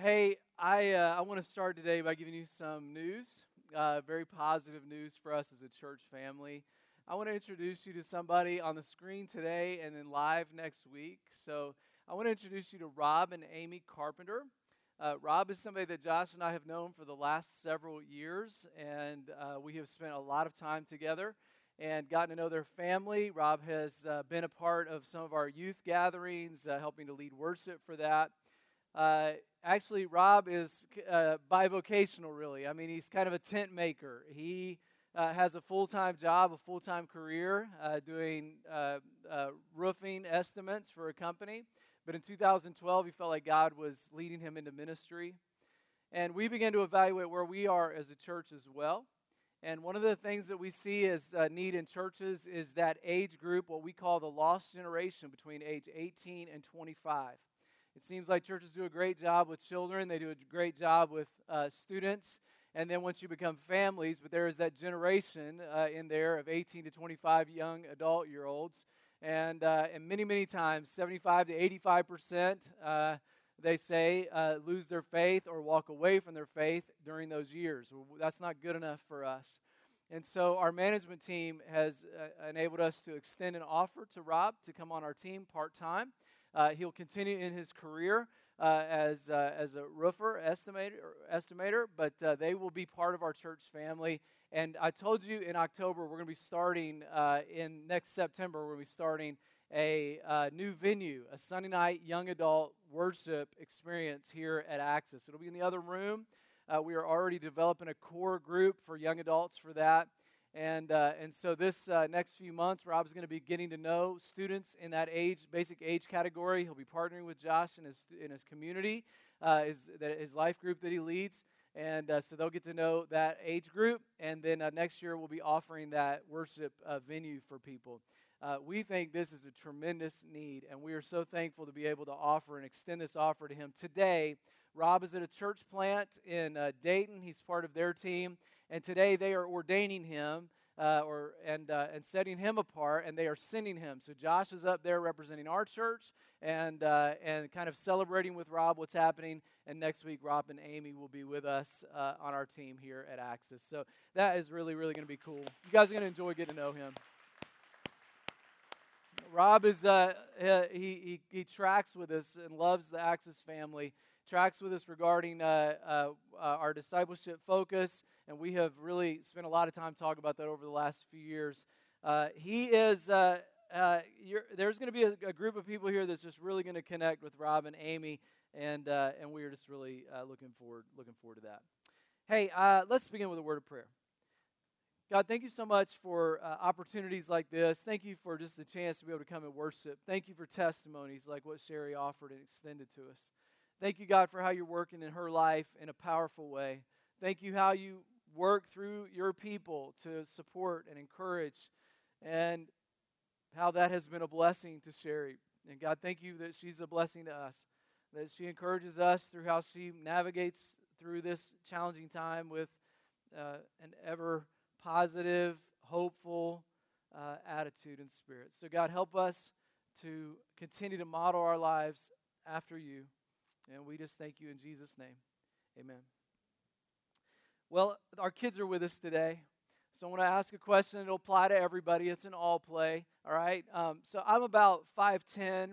Hey, I, uh, I want to start today by giving you some news, uh, very positive news for us as a church family. I want to introduce you to somebody on the screen today and then live next week. So I want to introduce you to Rob and Amy Carpenter. Uh, Rob is somebody that Josh and I have known for the last several years, and uh, we have spent a lot of time together and gotten to know their family. Rob has uh, been a part of some of our youth gatherings, uh, helping to lead worship for that. Uh, actually, Rob is uh, bivocational, really. I mean, he's kind of a tent maker. He uh, has a full time job, a full time career uh, doing uh, uh, roofing estimates for a company. But in 2012, he felt like God was leading him into ministry. And we began to evaluate where we are as a church as well. And one of the things that we see as a need in churches is that age group, what we call the lost generation between age 18 and 25. It seems like churches do a great job with children, they do a great job with uh, students, and then once you become families, but there is that generation uh, in there of 18 to 25 young adult year olds. And, uh, and many, many times, 75 to 85 percent, uh, they say, uh, lose their faith or walk away from their faith during those years. That's not good enough for us. And so our management team has uh, enabled us to extend an offer to Rob to come on our team part time. Uh, he'll continue in his career uh, as, uh, as a roofer, estimator, estimator but uh, they will be part of our church family. And I told you in October, we're going to be starting uh, in next September, we're going to be starting a uh, new venue, a Sunday night young adult worship experience here at Access. It'll be in the other room. we are already developing a core group for young adults for that. And, uh, and so this uh, next few months, Rob's going to be getting to know students in that age, basic age category. He'll be partnering with Josh in his, in his community, uh, his, his life group that he leads. And uh, so they'll get to know that age group. And then uh, next year, we'll be offering that worship uh, venue for people. we think this is a tremendous need, and we are so thankful to be able to offer and extend this offer to him today. Rob is at a church plant in Dayton. He's part of their team and today they are ordaining him uh, or and uh, and setting him apart, and they are sending him. So Josh is up there representing our church and uh, and kind of celebrating with Rob what's happening. And next week, Rob and Amy will be with us uh, on our team here at Axis. So that is really really going to be cool. You guys are going to enjoy getting to know him. Rob is uh, he, he he tracks with us and loves the Axis family. Tracks with us regarding uh, our discipleship focus and we have really spent a lot of time talking about that over the last few years. Uh, he is. Uh, uh, there's going to be a, a, group of people here that's just really going to connect with Rob and Amy, and uh, and we are just really uh, looking forward looking forward to that. Hey, uh, let's begin with a word of prayer. God, thank you so much for opportunities like this. Thank you for just the chance to be able to come and worship. Thank you for testimonies like what Sherry offered and extended to us. Thank you, God, for how you're working in her life in a powerful way. Thank you how you work through your people to support and encourage, and how that has been a blessing to Sherry. And God, thank you that she's a blessing to us, that she encourages us through how she navigates through this challenging time with uh, an ever positive, hopeful uh, attitude and spirit. So, God, help us to continue to model our lives after you. And we just thank you in Jesus' name. Amen. Well, our kids are with us today. So I want to ask a question. It'll apply to everybody. It's an all play. All right. Um, so I'm about 5'10,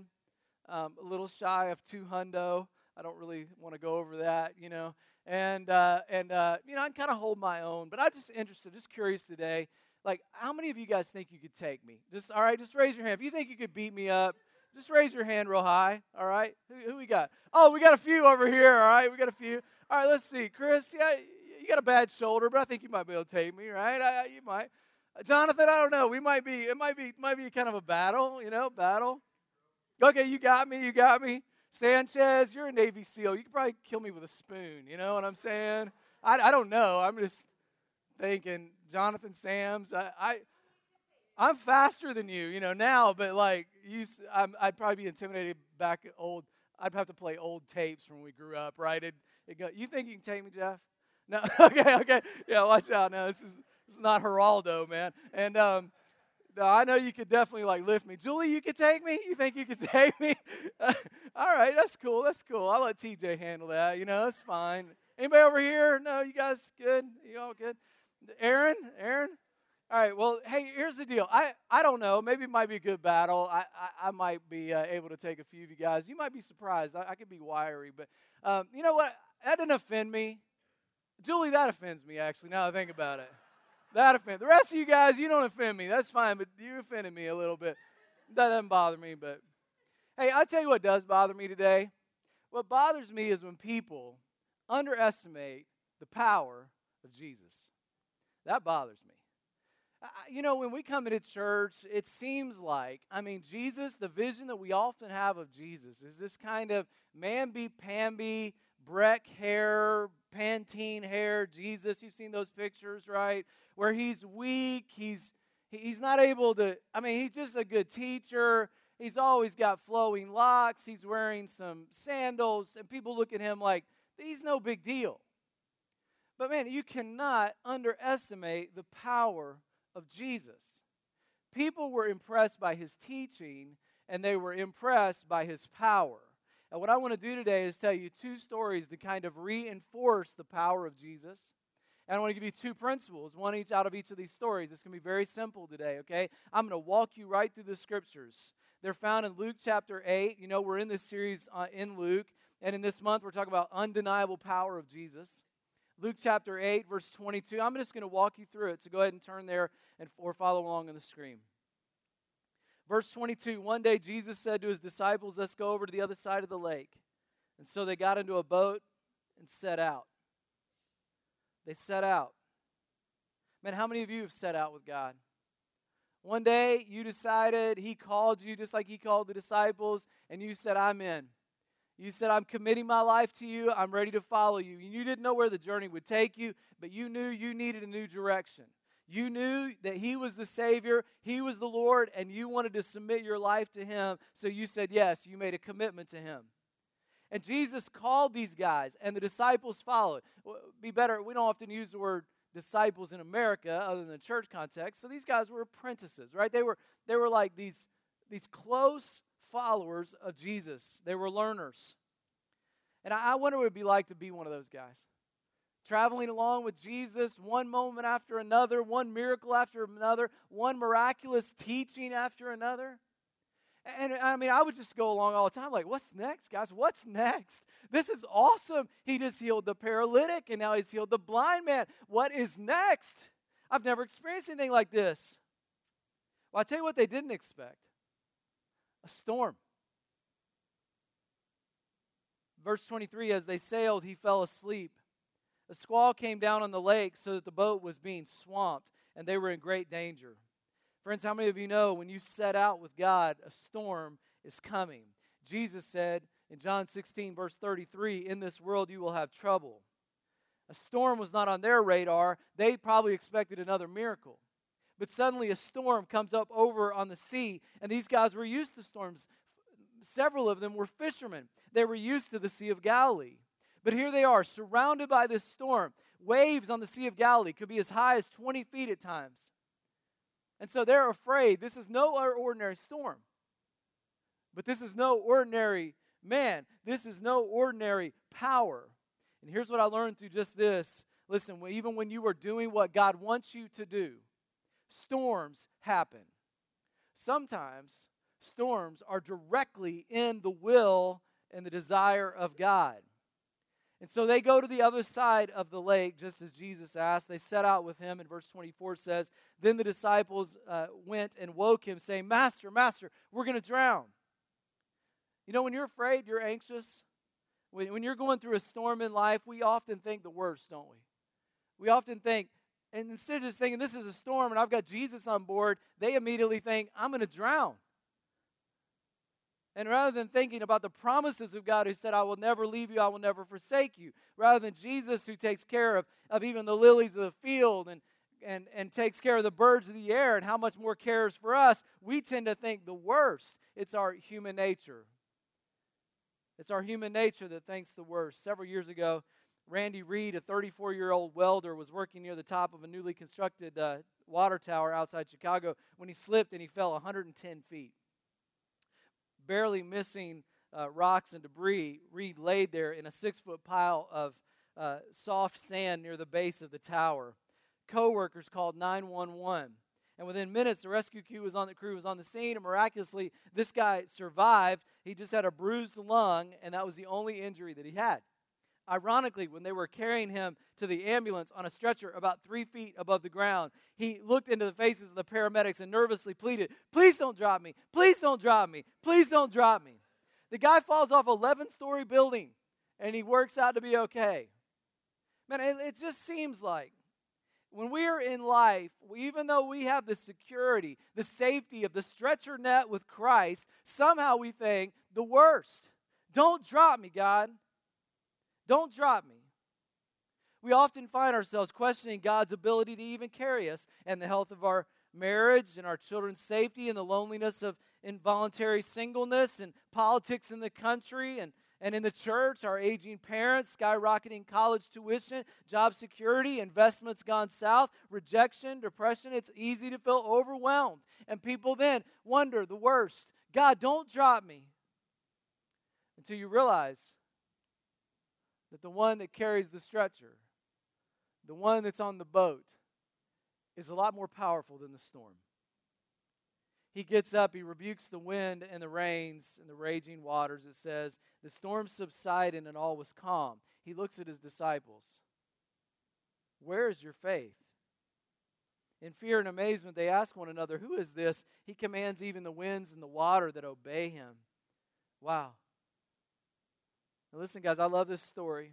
um, a little shy of two hundo. I don't really want to go over that, you know. And, uh, and uh, you know, I can kind of hold my own. But I'm just interested, just curious today. Like, how many of you guys think you could take me? Just, all right, just raise your hand. If you think you could beat me up, just raise your hand real high. All right. Who, who we got? Oh, we got a few over here. All right. We got a few. All right, let's see. Chris, yeah, you got a bad shoulder, but I think you might be able to take me, right? I, you might. Uh, Jonathan, I don't know. We might be. It might be. Might be kind of a battle, you know, battle. Okay, you got me. You got me. Sanchez, you're a Navy SEAL. You could probably kill me with a spoon. You know what I'm saying? I, I don't know. I'm just thinking, Jonathan Sams. I, I I'm faster than you, you know, now, but like you, i would probably be intimidated back old. I'd have to play old tapes when we grew up, right? It, it go, you think you can take me, Jeff? No, okay, okay. Yeah, watch out now. This is this is not Geraldo, man. And um, no, I know you could definitely like lift me. Julie, you could take me? You think you could take me? All right, that's cool. That's cool. I'll let TJ handle that. You know, that's fine. Anybody over here? No, you guys good? You all good? Aaron? Aaron? All right. Well, hey, here's the deal. I, I don't know. Maybe it might be a good battle. I, I, I might be uh, able to take a few of you guys. You might be surprised. I, I could be wiry, but um, you know what? That didn't offend me. Julie, that offends me, actually, now I think about it. That offends. The rest of you guys, you don't offend me. That's fine, but you offended me a little bit. That doesn't bother me, but hey, i tell you what does bother me today. What bothers me is when people underestimate the power of Jesus. That bothers me. You know, when we come into church, it seems like, I mean, Jesus, the vision that we often have of Jesus is this kind of mamby pamby, Breck hair, Pantene hair Jesus. You've seen those pictures, right? Where he's weak, he's he's not able to. I mean, he's just a good teacher. He's always got flowing locks. He's wearing some sandals, and people look at him like he's no big deal. But man, you cannot underestimate the power of Jesus. People were impressed by his teaching, and they were impressed by his power. And what I want to do today is tell you two stories to kind of reinforce the power of Jesus. And I want to give you two principles, one each out of each of these stories. It's going to be very simple today, okay? I'm going to walk you right through the scriptures. They're found in Luke chapter 8. You know, we're in this series uh, in Luke. And in this month, we're talking about undeniable power of Jesus. Luke chapter 8, verse 22. I'm just going to walk you through it. So go ahead and turn there and or follow along on the screen. Verse 22 One day Jesus said to his disciples, Let's go over to the other side of the lake. And so they got into a boat and set out. They set out. Man, how many of you have set out with God? One day you decided He called you just like He called the disciples, and you said, I'm in. You said, I'm committing my life to you. I'm ready to follow you. You didn't know where the journey would take you, but you knew you needed a new direction. You knew that He was the Savior, He was the Lord, and you wanted to submit your life to Him. So you said yes. You made a commitment to Him. And Jesus called these guys, and the disciples followed. Be better, we don't often use the word disciples in America other than the church context. So these guys were apprentices, right? They were, they were like these, these close followers of Jesus, they were learners. And I, wonder what it would be like to be one of those guys traveling along with Jesus one moment after another, one miracle after another, one miraculous teaching after another. And I mean, I would just go along all the time, like, what's next, guys? What's next? This is awesome. He just healed the paralytic, and now he's healed the blind man. What is next? I've never experienced anything like this. Well, i tell you what they didn't expect a storm. Verse 23 As they sailed, he fell asleep. A squall came down on the lake so that the boat was being swamped and they were in great danger. Friends, how many of you know when you set out with God, a storm is coming? Jesus said in John 16, verse 33, In this world you will have trouble. A storm was not on their radar. They probably expected another miracle. But suddenly a storm comes up over on the sea, and these guys were used to storms. Several of them were fishermen, they were used to the Sea of Galilee. But here they are, surrounded by this storm. Waves on the Sea of Galilee could be as high as 20 feet at times. And so they're afraid. This is no ordinary storm. But this is no ordinary man. This is no ordinary power. And here's what I learned through just this listen, even when you are doing what God wants you to do, storms happen. Sometimes storms are directly in the will and the desire of God. And so they go to the other side of the lake, just as Jesus asked. They set out with him, and verse 24 says, Then the disciples uh, went and woke him, saying, Master, Master, we're going to drown. You know, when you're afraid, you're anxious. When, when you're going through a storm in life, we often think the worst, don't we? We often think, and instead of just thinking, this is a storm and I've got Jesus on board, they immediately think, I'm going to drown. And rather than thinking about the promises of God who said, I will never leave you, I will never forsake you, rather than Jesus who takes care of, of even the lilies of the field and, and, and takes care of the birds of the air and how much more cares for us, we tend to think the worst. It's our human nature. It's our human nature that thinks the worst. Several years ago, Randy Reed, a 34 year old welder, was working near the top of a newly constructed uh, water tower outside Chicago when he slipped and he fell 110 feet barely missing uh, rocks and debris, Reed laid there in a six foot pile of uh, soft sand near the base of the tower. Co-workers called 911. And within minutes, the rescue crew was on the crew was on the scene, and miraculously, this guy survived. He just had a bruised lung, and that was the only injury that he had. Ironically, when they were carrying him to the ambulance on a stretcher about three feet above the ground, he looked into the faces of the paramedics and nervously pleaded, Please don't drop me. Please don't drop me. Please don't drop me. The guy falls off 11 story building and he works out to be okay. Man, it, it just seems like when we're in life, even though we have the security, the safety of the stretcher net with Christ, somehow we think the worst. Don't drop me, God. Don't drop me. We often find ourselves questioning God's ability to even carry us and the health of our marriage and our children's safety and the loneliness of involuntary singleness and politics in the country and, and in the church, our aging parents, skyrocketing college tuition, job security, investments gone south, rejection, depression. It's easy to feel overwhelmed. And people then wonder the worst God, don't drop me. Until you realize that the one that carries the stretcher, the one that's on the boat, is a lot more powerful than the storm. He gets up, he rebukes the wind and the rains and the raging waters. It says, The storm subsided and all was calm. He looks at his disciples. Where is your faith? In fear and amazement, they ask one another, Who is this? He commands even the winds and the water that obey him. Wow. Now, listen, guys, I love this story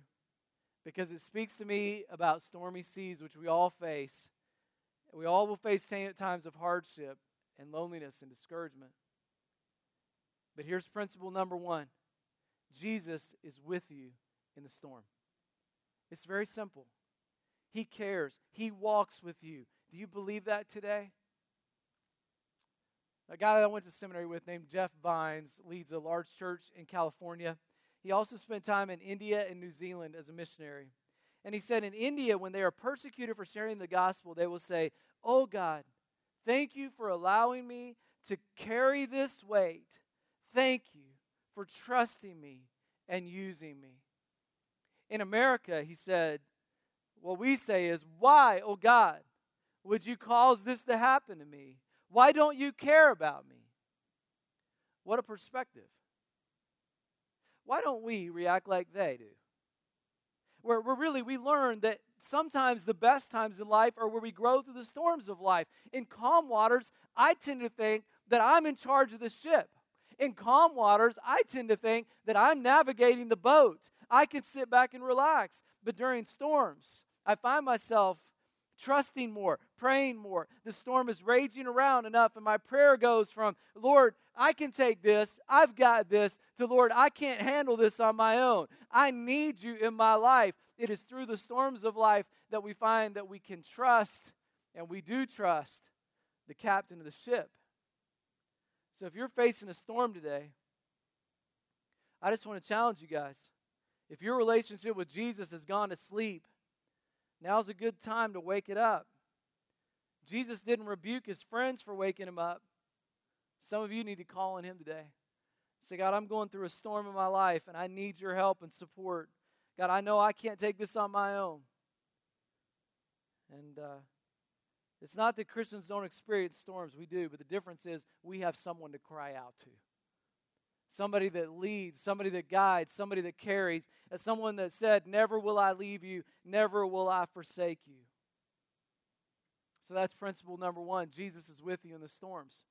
because it speaks to me about stormy seas, which we all face. We all will face times of hardship and loneliness and discouragement. But here's principle number one Jesus is with you in the storm. It's very simple. He cares, He walks with you. Do you believe that today? A guy that I went to seminary with named Jeff Vines leads a large church in California. He also spent time in India and New Zealand as a missionary. And he said, in India, when they are persecuted for sharing the gospel, they will say, Oh God, thank you for allowing me to carry this weight. Thank you for trusting me and using me. In America, he said, what we say is, Why, oh God, would you cause this to happen to me? Why don't you care about me? What a perspective. Why don't we react like they do? Where, where really we learn that sometimes the best times in life are where we grow through the storms of life. In calm waters, I tend to think that I'm in charge of the ship. In calm waters, I tend to think that I'm navigating the boat. I can sit back and relax. But during storms, I find myself trusting more, praying more. The storm is raging around enough, and my prayer goes from, Lord, I can take this, I've got this, to Lord, I can't handle this on my own. I need you in my life. It is through the storms of life that we find that we can trust, and we do trust, the captain of the ship. So if you're facing a storm today, I just want to challenge you guys. If your relationship with Jesus has gone to sleep, Now's a good time to wake it up. Jesus didn't rebuke his friends for waking him up. Some of you need to call on him today. Say, God, I'm going through a storm in my life and I need your help and support. God, I know I can't take this on my own. And uh, it's not that Christians don't experience storms, we do, but the difference is we have someone to cry out to somebody that leads, somebody that guides, somebody that carries, as someone that said, Never will I leave you, never will I forsake you. So that's principle number one Jesus is with you in the storms.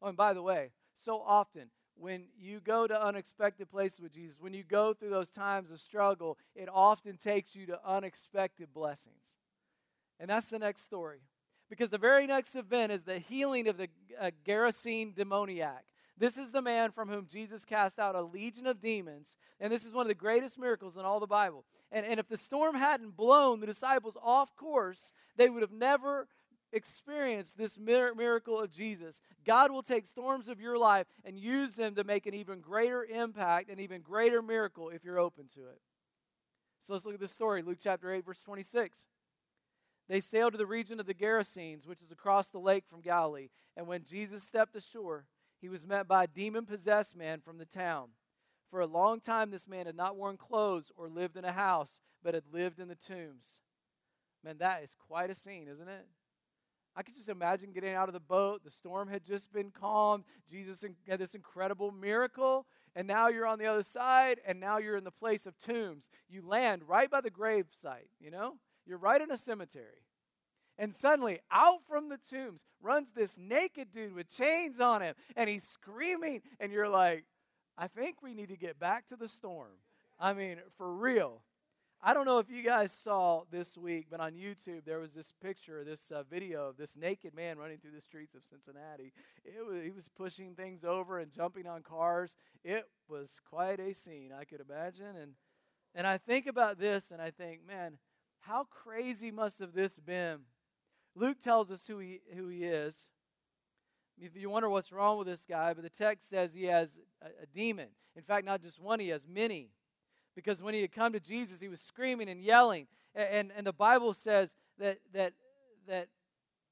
Oh, and by the way, so often when you go to unexpected places with Jesus, when you go through those times of struggle, it often takes you to unexpected blessings. And that's the next story. Because the very next event is the healing of the uh, Gerasene demoniac. This is the man from whom Jesus cast out a legion of demons. And this is one of the greatest miracles in all the Bible. And, and if the storm hadn't blown the disciples off course, they would have never experienced this miracle of Jesus. God will take storms of your life and use them to make an even greater impact, an even greater miracle if you're open to it. So let's look at this story Luke chapter 8, verse 26. They sailed to the region of the Gerasenes, which is across the lake from Galilee. And when Jesus stepped ashore, he was met by a demon possessed man from the town. For a long time, this man had not worn clothes or lived in a house, but had lived in the tombs. Man, that is quite a scene, isn't it? I could just imagine getting out of the boat. The storm had just been calmed. Jesus had this incredible miracle. And now you're on the other side, and now you're in the place of tombs. You land right by the grave site, you know? You're right in a cemetery. And suddenly, out from the tombs runs this naked dude with chains on him, and he's screaming. And you're like, I think we need to get back to the storm. I mean, for real. I don't know if you guys saw this week, but on YouTube there was this picture, this uh, video of this naked man running through the streets of Cincinnati. It was, he was pushing things over and jumping on cars. It was quite a scene, I could imagine. And and I think about this, and I think, man, how crazy must have this been? Luke tells us who he who he is. If you wonder what's wrong with this guy, but the text says he has a, a demon. In fact, not just one, he has many because when he had come to Jesus, he was screaming and yelling. And, and, and the Bible says that, that, that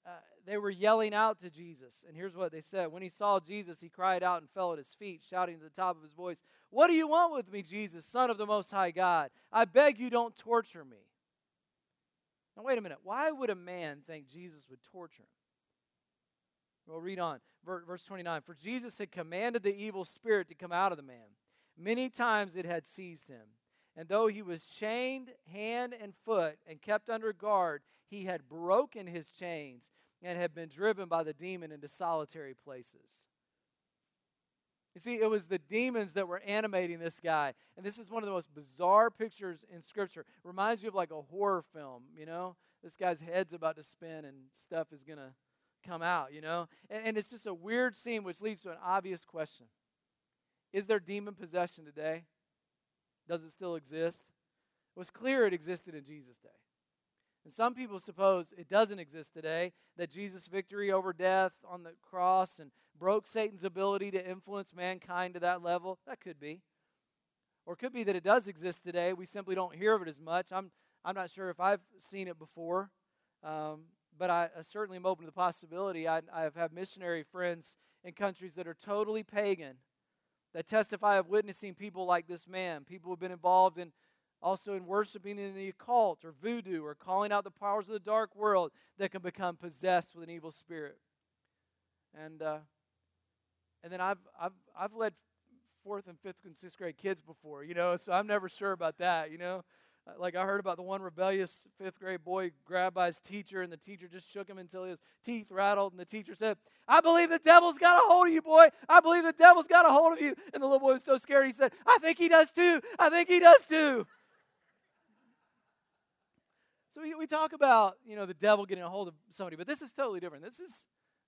uh, they were yelling out to Jesus. And here's what they said When he saw Jesus, he cried out and fell at his feet, shouting at the top of his voice, What do you want with me, Jesus, Son of the Most High God? I beg you, don't torture me. Now, wait a minute. Why would a man think Jesus would torture him? We'll read on. Verse 29 For Jesus had commanded the evil spirit to come out of the man. Many times it had seized him. And though he was chained hand and foot and kept under guard, he had broken his chains and had been driven by the demon into solitary places. You see, it was the demons that were animating this guy. And this is one of the most bizarre pictures in Scripture. Reminds you of like a horror film, you know? This guy's head's about to spin and stuff is going to come out, you know? And, and, it's just a weird scene, which leads to an obvious question is there demon possession today? Does it still exist? It was clear it existed in Jesus' day. And some people suppose it doesn't exist today, that Jesus' victory over death on the cross and broke Satan's ability to influence mankind to that level. That could be. Or it could be that it does exist today. We simply don't hear of it as much. I'm, I'm not sure if I've seen it before, um, but I, I, certainly am open to the possibility. I, I have had missionary friends in countries that are totally pagan that testify of witnessing people like this man, people who have been involved in also in worshiping in the occult or voodoo or calling out the powers of the dark world that can become possessed with an evil spirit. And uh, and then I've I've I've led fourth and fifth and sixth grade kids before, you know, so I'm never sure about that, you know. Uh, like I heard about the one rebellious fifth grade boy grabbed by his teacher, and the teacher just shook him until his teeth rattled. And the teacher said, I believe the devil's got a hold of you, boy. I believe the devil's got a hold of you. And the little boy was so scared, he said, I think he does too. I think he does too. So we, we talk about, you know, the devil getting a hold of somebody, but this is totally different. This is,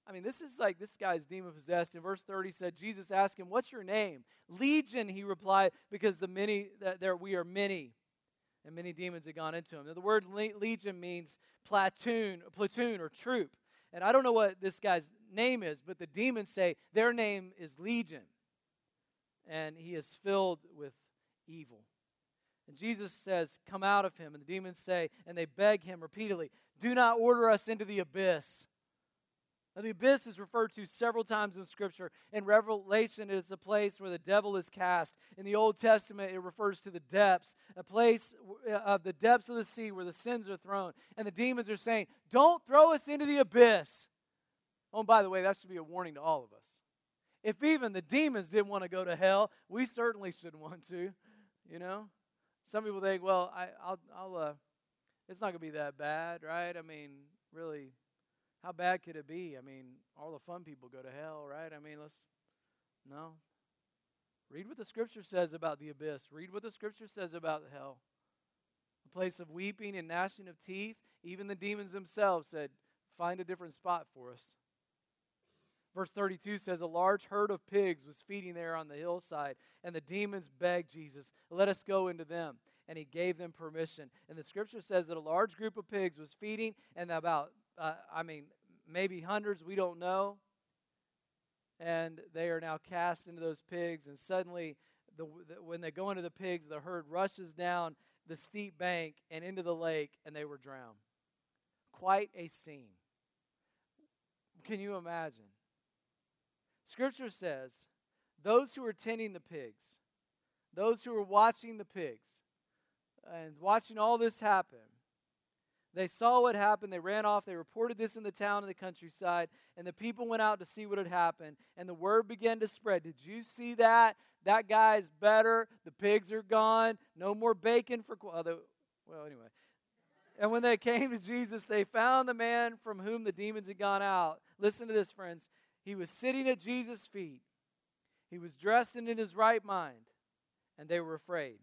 I mean, this is like this guy's demon possessed. In verse 30 said, Jesus asked him, What's your name? Legion, he replied, because the many that there we are many and many demons had gone into him. Now, the word legion means platoon, platoon or troop. And I don't know what this guy's name is, but the demons say their name is Legion. And he is filled with evil. And Jesus says, Come out of him. And the demons say, and they beg him repeatedly, Do not order us into the abyss. Now, the abyss is referred to several times in Scripture. In Revelation, it is a place where the devil is cast. In the Old Testament, it refers to the depths, a place uh, of the depths of the sea where the sins are thrown. And the demons are saying, Don't throw us into the abyss. Oh, by the way, that should be a warning to all of us. If even the demons didn't want to go to hell, we certainly shouldn't want to. You know? Some people think, well, I, will I'll, uh, it's not going to be that bad, right? I mean, really how bad could it be? I mean, all the fun people go to hell, right? I mean, let's no. Read what the scripture says about the abyss. Read what the scripture says about hell. A place of weeping and gnashing of teeth. Even the demons themselves said, Find a different spot for us. Verse 32 says, A large herd of pigs was feeding there on the hillside, and the demons begged Jesus, Let us go into them. And he gave them permission. And the scripture says that a large group of pigs was feeding, and about uh, I mean, maybe hundreds, we don't know. And they are now cast into those pigs, and suddenly, the, the, when they go into the pigs, the herd rushes down the steep bank and into the lake, and they were drowned. Quite a scene. Can you imagine? Scripture says those who were tending the pigs those who were watching the pigs and watching all this happen, they saw what happened. They ran off. They reported this in the town and the countryside. And the people went out to see what had happened. And the word began to spread. Did you see that? That guy's better. The pigs are gone. No more bacon for. Well, anyway. And when they came to Jesus, they found the man from whom the demons had gone out. Listen to this, friends. He was sitting at Jesus' feet. He was dressed and in his right mind. And they were afraid.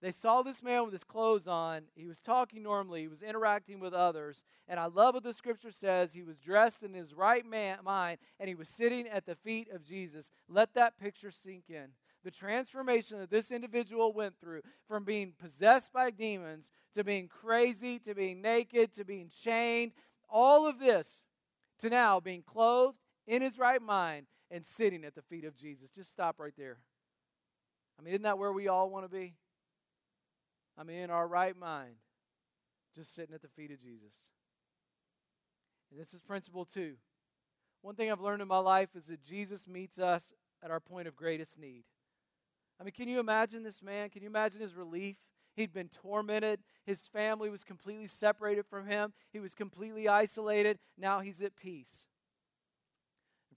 They saw this man with his clothes on. He was talking normally. He was interacting with others. And I love what the scripture says. He was dressed in his right man, mind and he was sitting at the feet of Jesus. Let that picture sink in. The transformation that this individual went through from being possessed by demons to being crazy to being naked to being chained, all of this to now being clothed in his right mind and sitting at the feet of Jesus. Just stop right there. I mean, isn't that where we all want to be? I mean, in our right mind, just sitting at the feet of Jesus. And this is principle two. One thing I've learned in my life is that Jesus meets us at our point of greatest need. I mean, can you imagine this man? Can you imagine his relief? He'd been tormented. His family was completely separated from him. He was completely isolated. Now he's at peace.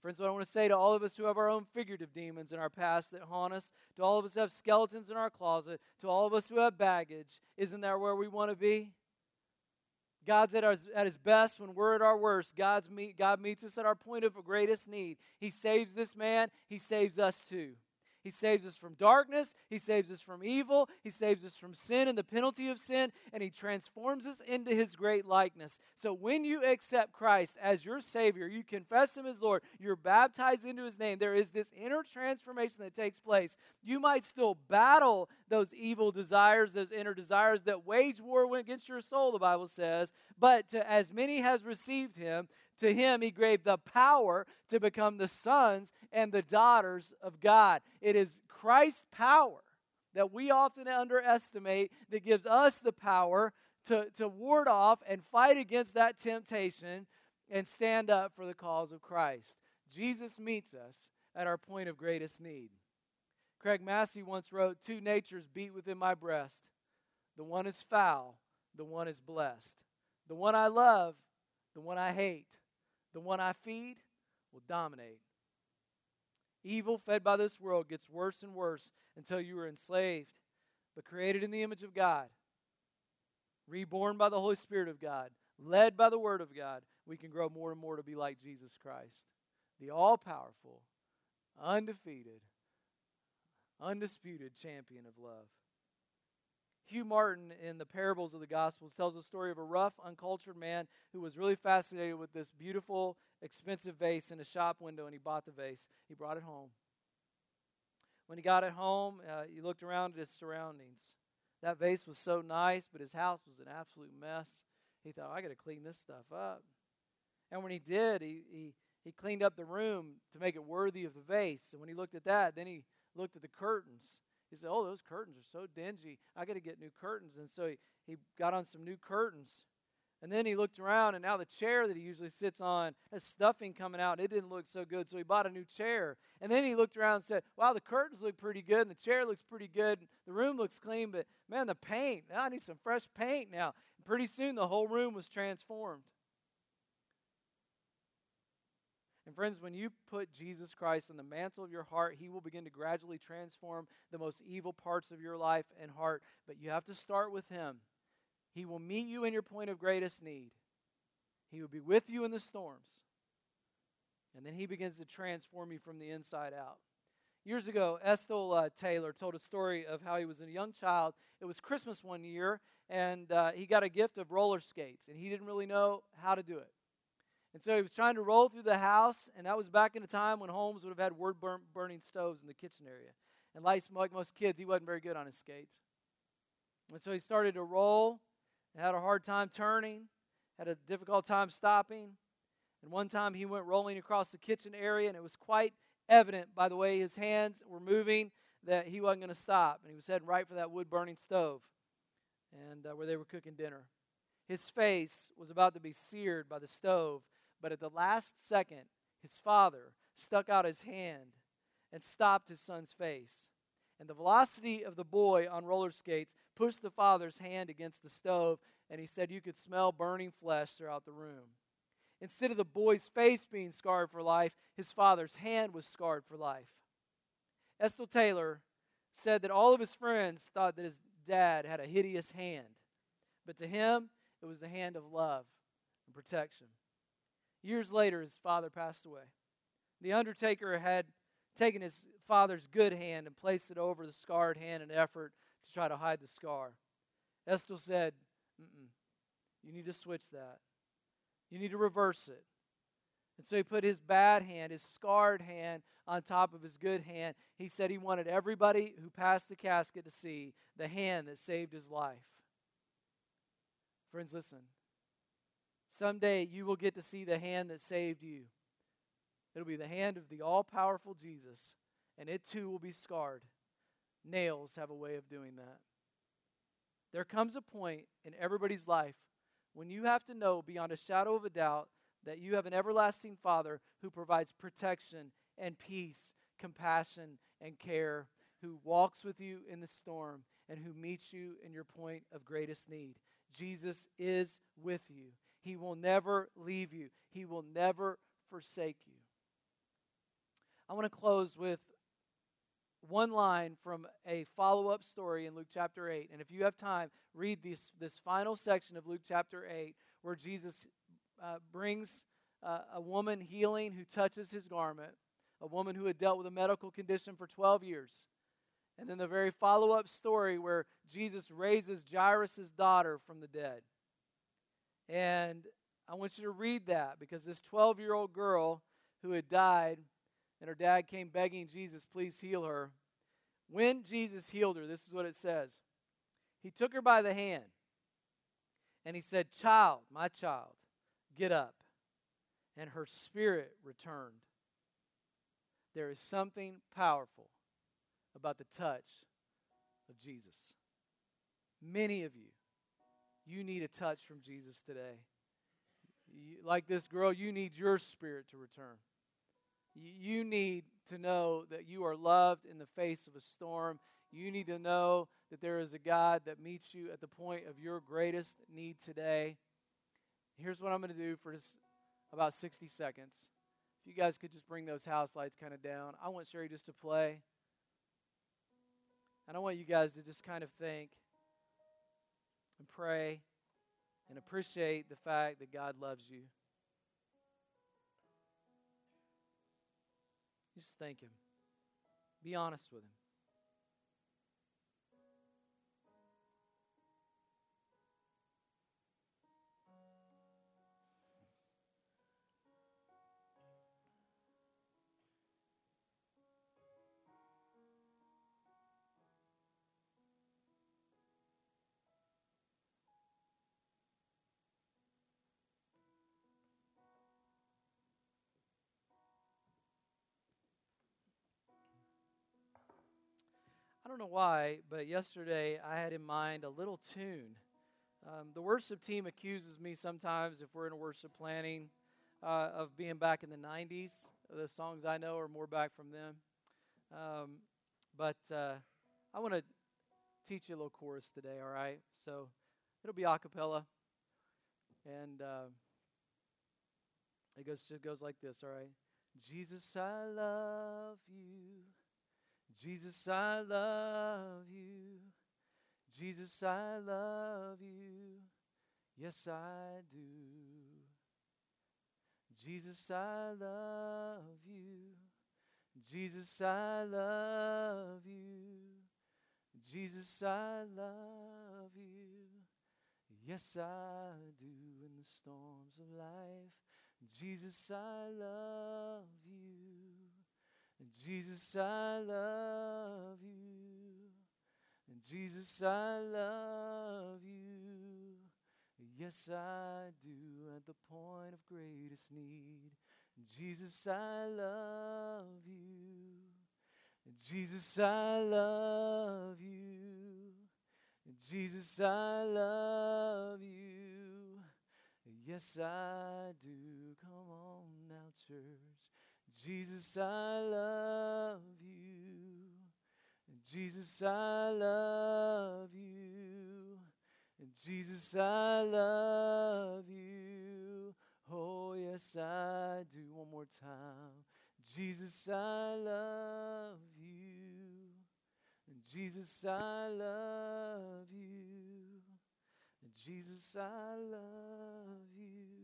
Friends, what I want to say to all of us who have our own figurative demons in our past that haunt us, to all of us who have skeletons in our closet, to all of us who have baggage, isn't that where we want to be? God's at, our, at his best when we're at our worst. God's meet, God meets us at our point of greatest need. He saves this man, he saves us too. He saves us from darkness. He saves us from evil. He saves us from sin and the penalty of sin. And He transforms us into His great likeness. So when you accept Christ as your Savior, you confess Him as Lord, you're baptized into His name, there is this inner transformation that takes place. You might still battle those evil desires, those inner desires that wage war against your soul, the Bible says. But to as many has received Him, to him, he gave the power to become the sons and the daughters of God. It is Christ's power that we often underestimate that gives us the power to, to ward off and fight against that temptation and stand up for the cause of Christ. Jesus meets us at our point of greatest need. Craig Massey once wrote, Two natures beat within my breast. The one is foul, the one is blessed. The one I love, the one I hate the one I feed will dominate. Evil fed by this world gets worse and worse until you are enslaved, but created in the image of God, reborn by the Holy Spirit of God, led by the Word of God, we can grow more and more to be like Jesus Christ, the all powerful, undefeated, undisputed champion of love. Hugh Martin in the parables of the Gospels tells the story of a rough, uncultured man who was really fascinated with this beautiful, expensive vase in a shop window, and he bought the vase. He brought it home. When he got it home, uh, he looked around at his surroundings. That vase was so nice, but his house was an absolute mess. He thought, I got to clean this stuff up. And when he did, he, he, he cleaned up the room to make it worthy of the vase. And when he looked at that, then he looked at the curtains he said, Oh, those curtains are so dingy. I got to get new curtains. And so he, he got on some new curtains. And then he looked around, and now the chair that he usually sits on has stuffing coming out. It didn't look so good, so he bought a new chair. And then he looked around and said, Wow, the curtains look pretty good, and the chair looks pretty good, and the room looks clean, but man, the paint, I need some fresh paint now. And pretty soon the whole room was transformed. And friends, when you put Jesus Christ in the mantle of your heart, He will begin to gradually transform the most evil parts of your life and heart. But you have to start with Him. He will meet you in your point of greatest need, He will be with you in the storms. And then He begins to transform you from the inside out. Years ago, Estill uh, Taylor told a story of how he was a young child. It was Christmas one year, and uh, he got a gift of roller skates, and he didn't really know how to do it. And so he was trying to roll through the house, and that was back in a time when homes would have had wood burn, burning stoves in the kitchen area. And like, most kids, he wasn't very good on his skates. And so he started to roll and had a hard time turning, had a difficult time stopping. And one time he went rolling across the kitchen area, and it was quite evident by the way his hands were moving that he wasn't going to stop. And he was heading right for that wood burning stove and uh, where they were cooking dinner. His face was about to be seared by the stove but at the last second, his father stuck out his hand and stopped his son's face. And the velocity of the boy on roller skates pushed the father's hand against the stove, and he said you could smell burning flesh throughout the room. Instead of the boy's face being scarred for life, his father's hand was scarred for life. Estill Taylor said that all of his friends thought that his dad had a hideous hand, but to him, it was the hand of love and protection. Years later, his father passed away. The undertaker had taken his father's good hand and placed it over the scarred hand in an effort to try to hide the scar. Estill said, You need to switch that. You need to reverse it. And so he put his bad hand, his scarred hand, on top of his good hand. He said he wanted everybody who passed the casket to see the hand that saved his life. Friends, listen. Someday you will get to see the hand that saved you. It'll be the hand of the all powerful Jesus, and it too will be scarred. Nails have a way of doing that. There comes a point in everybody's life when you have to know beyond a shadow of a doubt that you have an everlasting Father who provides protection and peace, compassion and care, who walks with you in the storm, and who meets you in your point of greatest need. Jesus is with you. He will never leave you, He will never forsake you. I want to close with one line from a follow up story in Luke chapter 8. And if you have time, read this, this final section of Luke chapter 8 where Jesus uh, brings uh, a woman healing who touches his garment, a woman who had dealt with a medical condition for 12 years. And then the very follow up story where Jesus raises Jairus' daughter from the dead. And I want you to read that because this 12 year old girl who had died and her dad came begging Jesus, please heal her. When Jesus healed her, this is what it says He took her by the hand and he said, Child, my child, get up. And her spirit returned. There is something powerful about the touch of Jesus. Many of you, you need a touch from Jesus today. You, like this girl, you need your spirit to return. You, need to know that you are loved in the face of a storm. You need to know that there is a God that meets you at the point of your greatest need today. Here's what I'm going to do for just about 60 seconds. If you guys could just bring those house lights kind of down, I want Sherry just to play. And I want you guys to just kind of think and pray and appreciate the fact that God loves you. Just thank Him. Be honest with Him. Don't know why, but yesterday I had in mind a little tune. Um, the worship team accuses me sometimes, if we're in a worship planning, uh, of being back in the 90s. The songs I know are more back from them. Um, but uh, I want to teach you a little chorus today, all right? So it'll be a cappella. And uh, it goes, it goes like this, all right? Jesus, I love you. Jesus, I love you. Jesus, I love you. Yes, I do. Jesus, I love you. Jesus, I love you. Jesus, I love you. Yes, I do in the storms of life. Jesus, I love you. Jesus, I love you. And Jesus, I love you. Yes, I do at the point of greatest need. Jesus, I love you. Jesus, I love you. Jesus, I love you. Yes, I do. Come on now, church. Jesus, I love you. Jesus, I love you. Jesus, I love you. Oh, yes, I do. One more time. Jesus, I love you. Jesus, I love you. Jesus, I love you.